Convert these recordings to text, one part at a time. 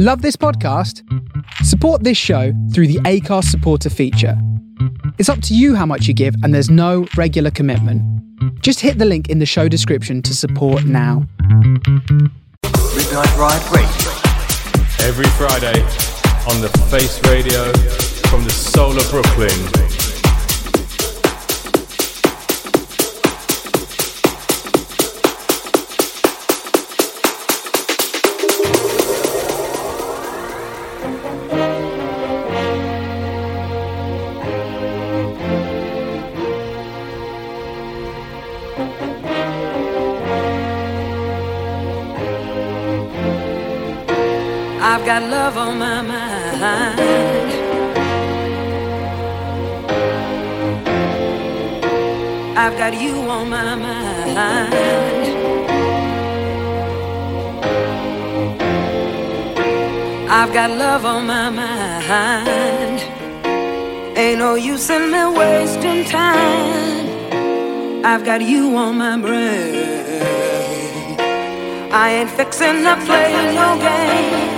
Love this podcast? Support this show through the Acast supporter feature. It's up to you how much you give, and there's no regular commitment. Just hit the link in the show description to support now. Midnight Riot Radio. Every Friday on the Face Radio from the soul of Brooklyn. got love on my mind. I've got you on my mind. I've got love on my mind. Ain't no use in me wasting time. I've got you on my brain. I ain't fixing to play no game.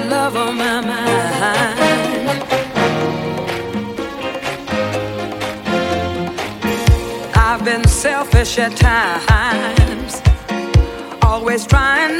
got love on my mind. I've been selfish at times, always trying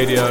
Radio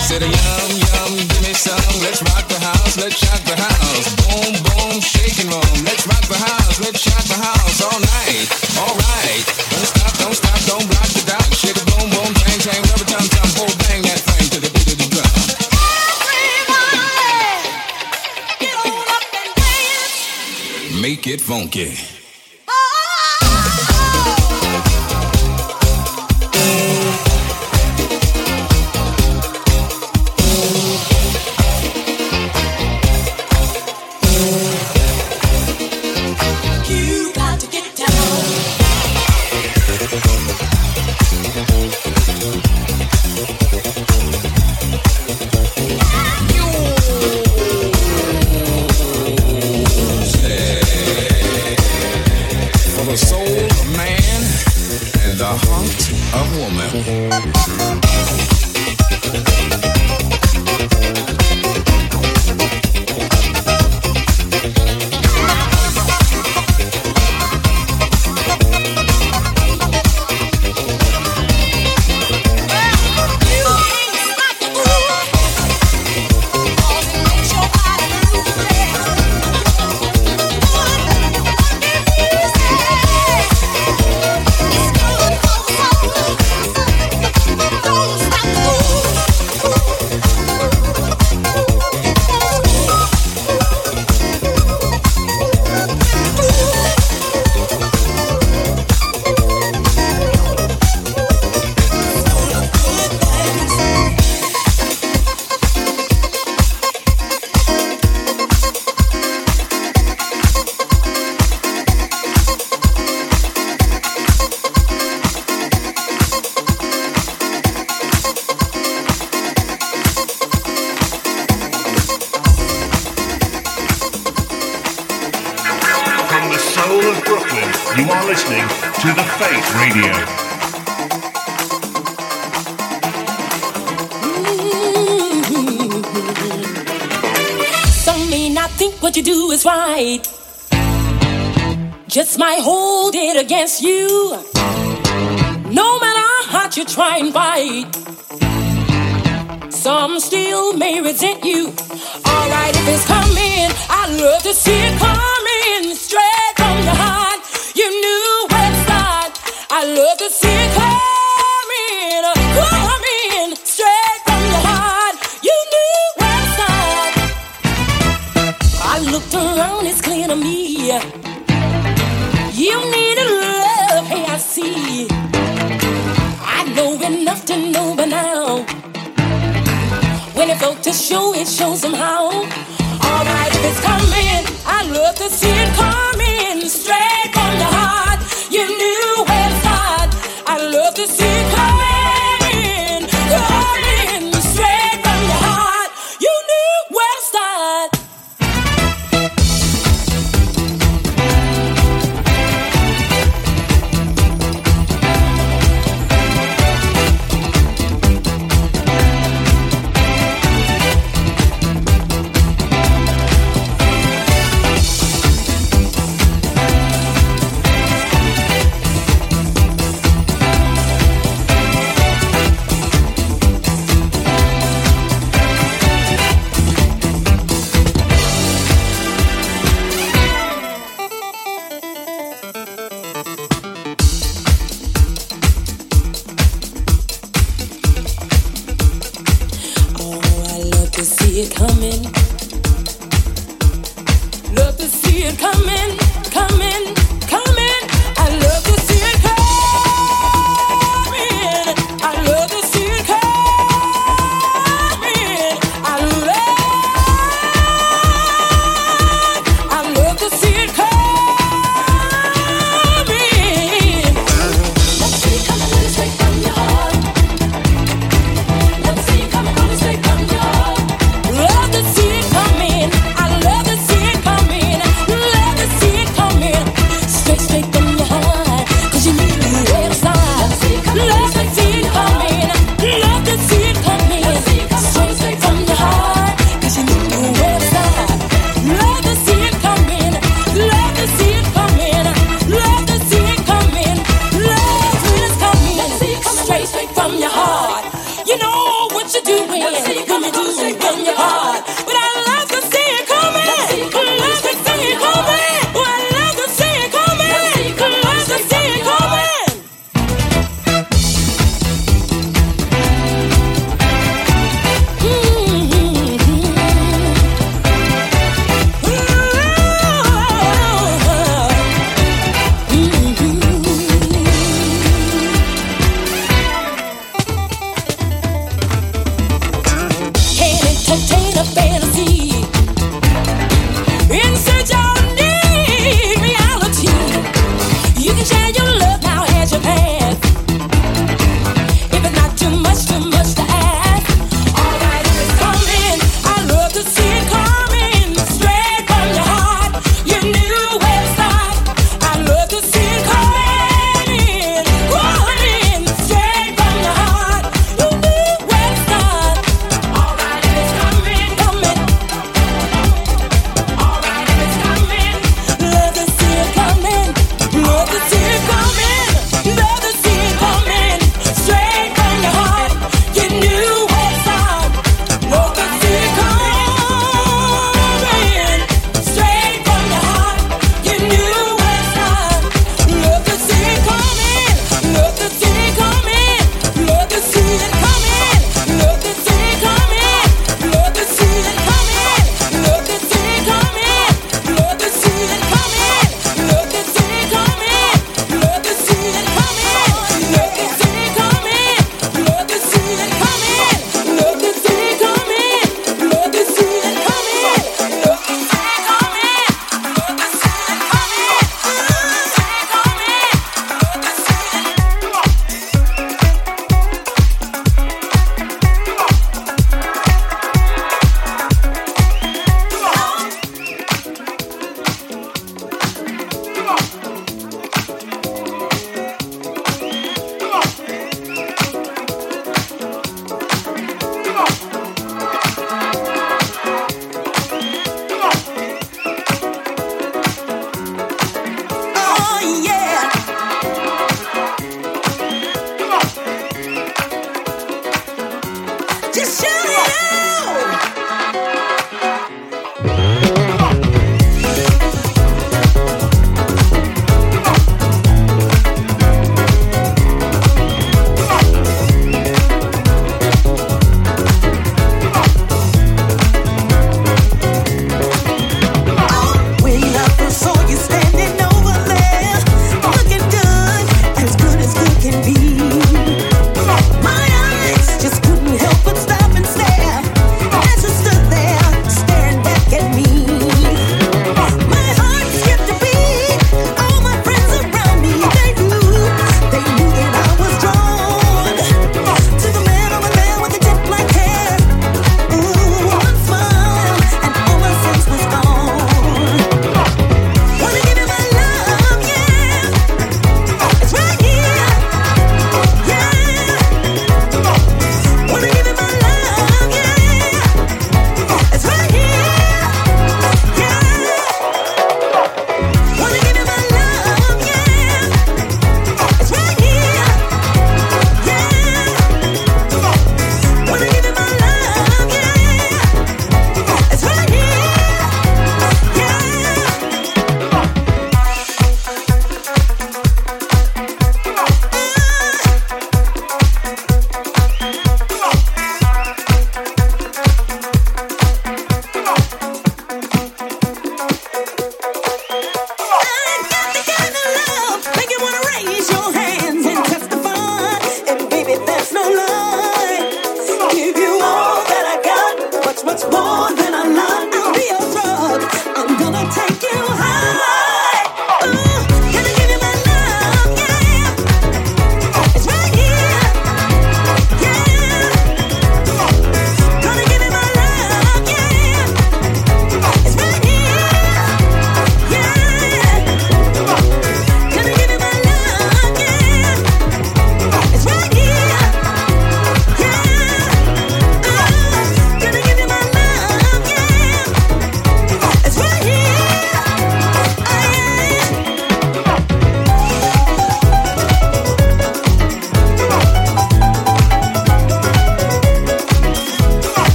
Said yum yum, give me some. Let's rock the house, let's the house. Boom boom, shaking. Let's rock the house, let's the house all night. All right, don't stop, don't stop, don't block the. Shake boom boom, bang bang, rubber bang that thing to the beat of the drum. Everybody, get up and dance. Make it funky.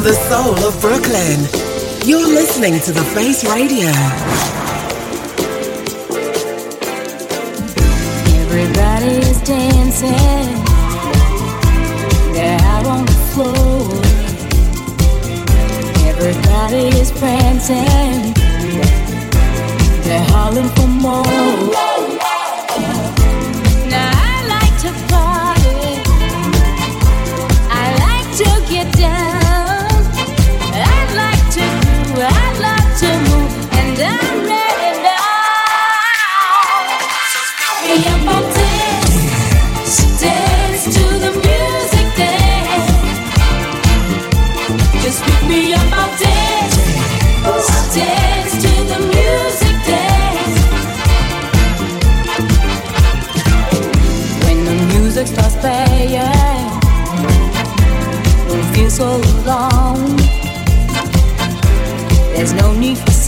from the soul of Brooklyn. You're listening to The Face Radio. Everybody is dancing. They're out on the floor. Everybody is prancing. They're hollering for more.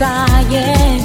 sighing.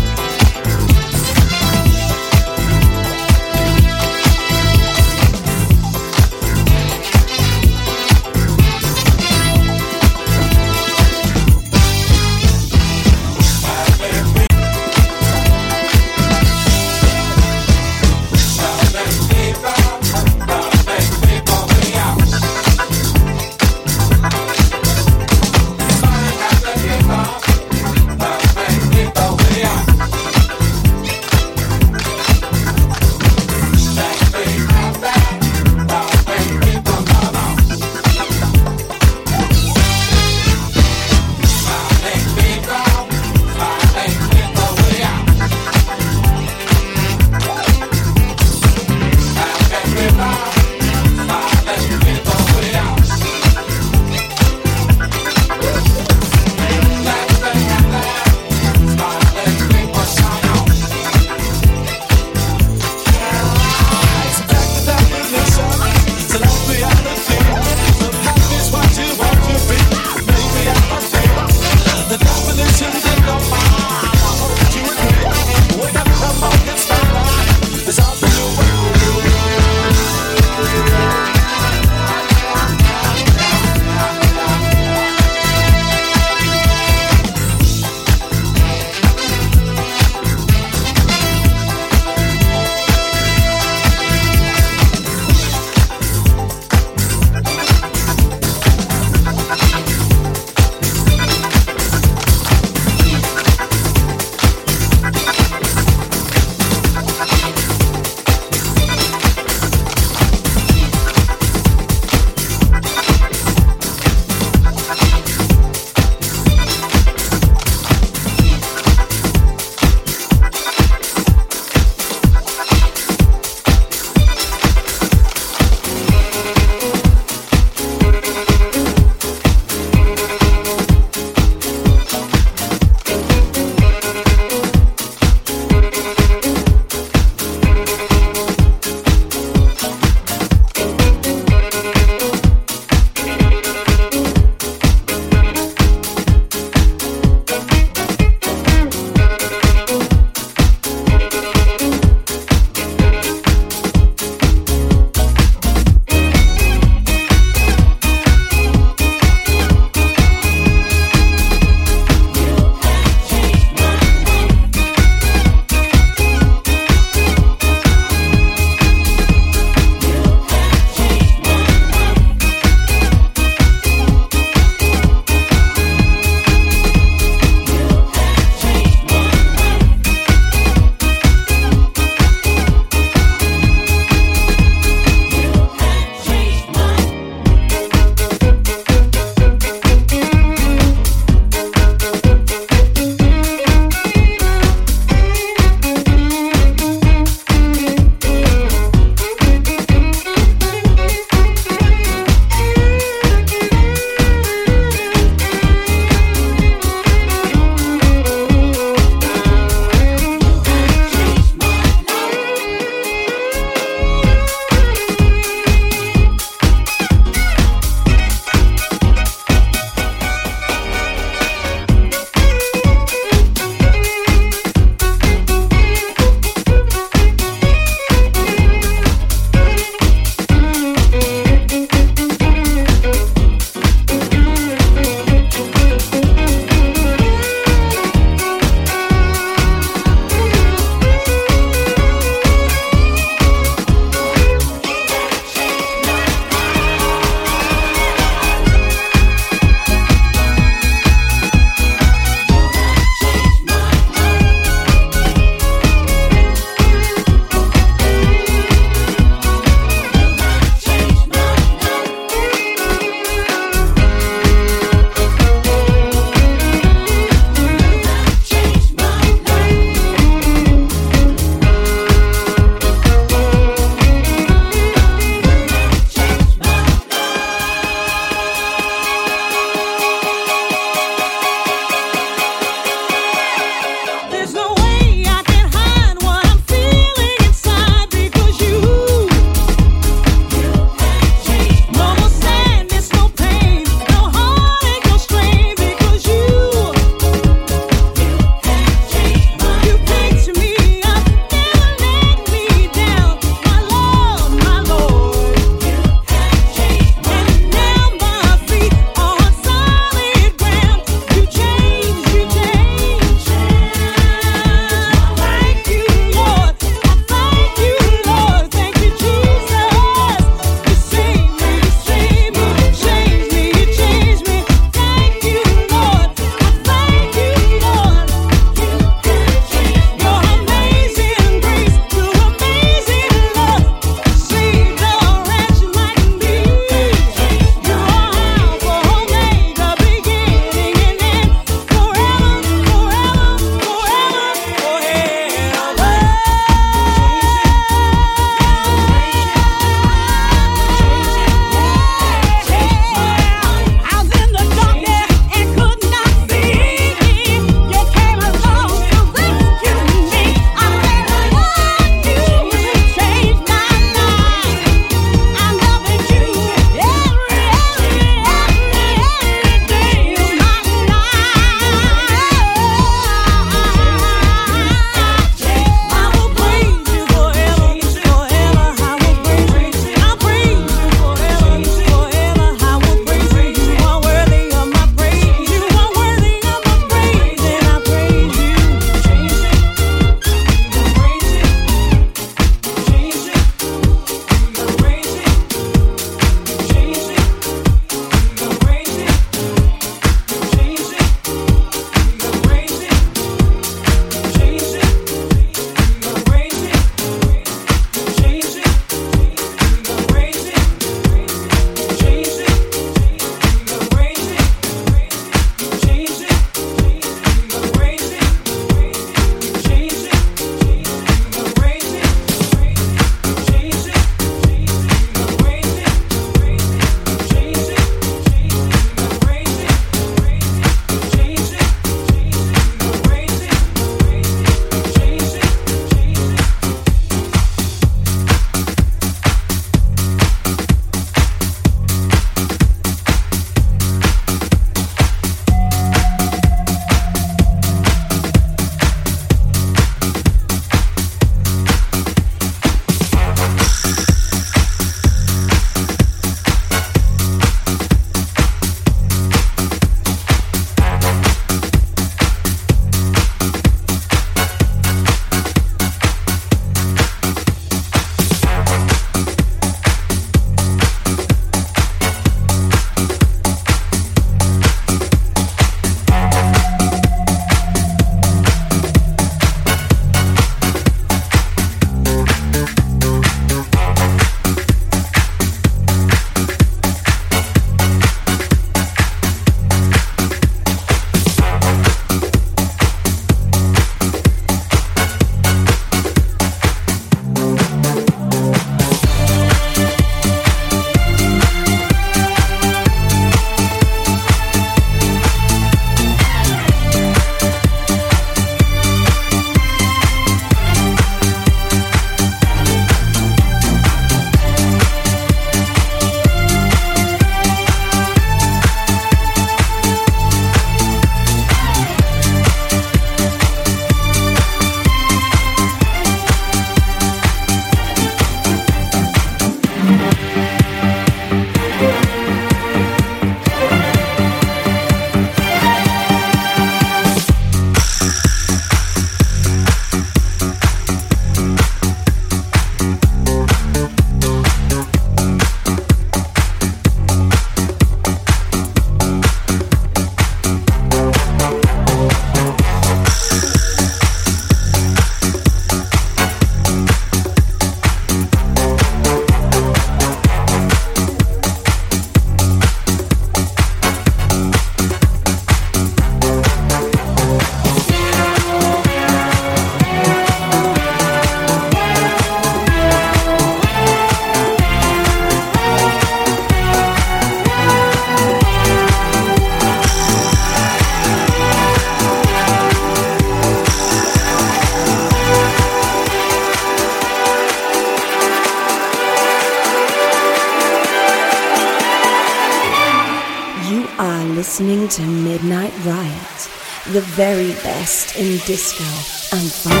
Disco and funky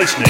listening.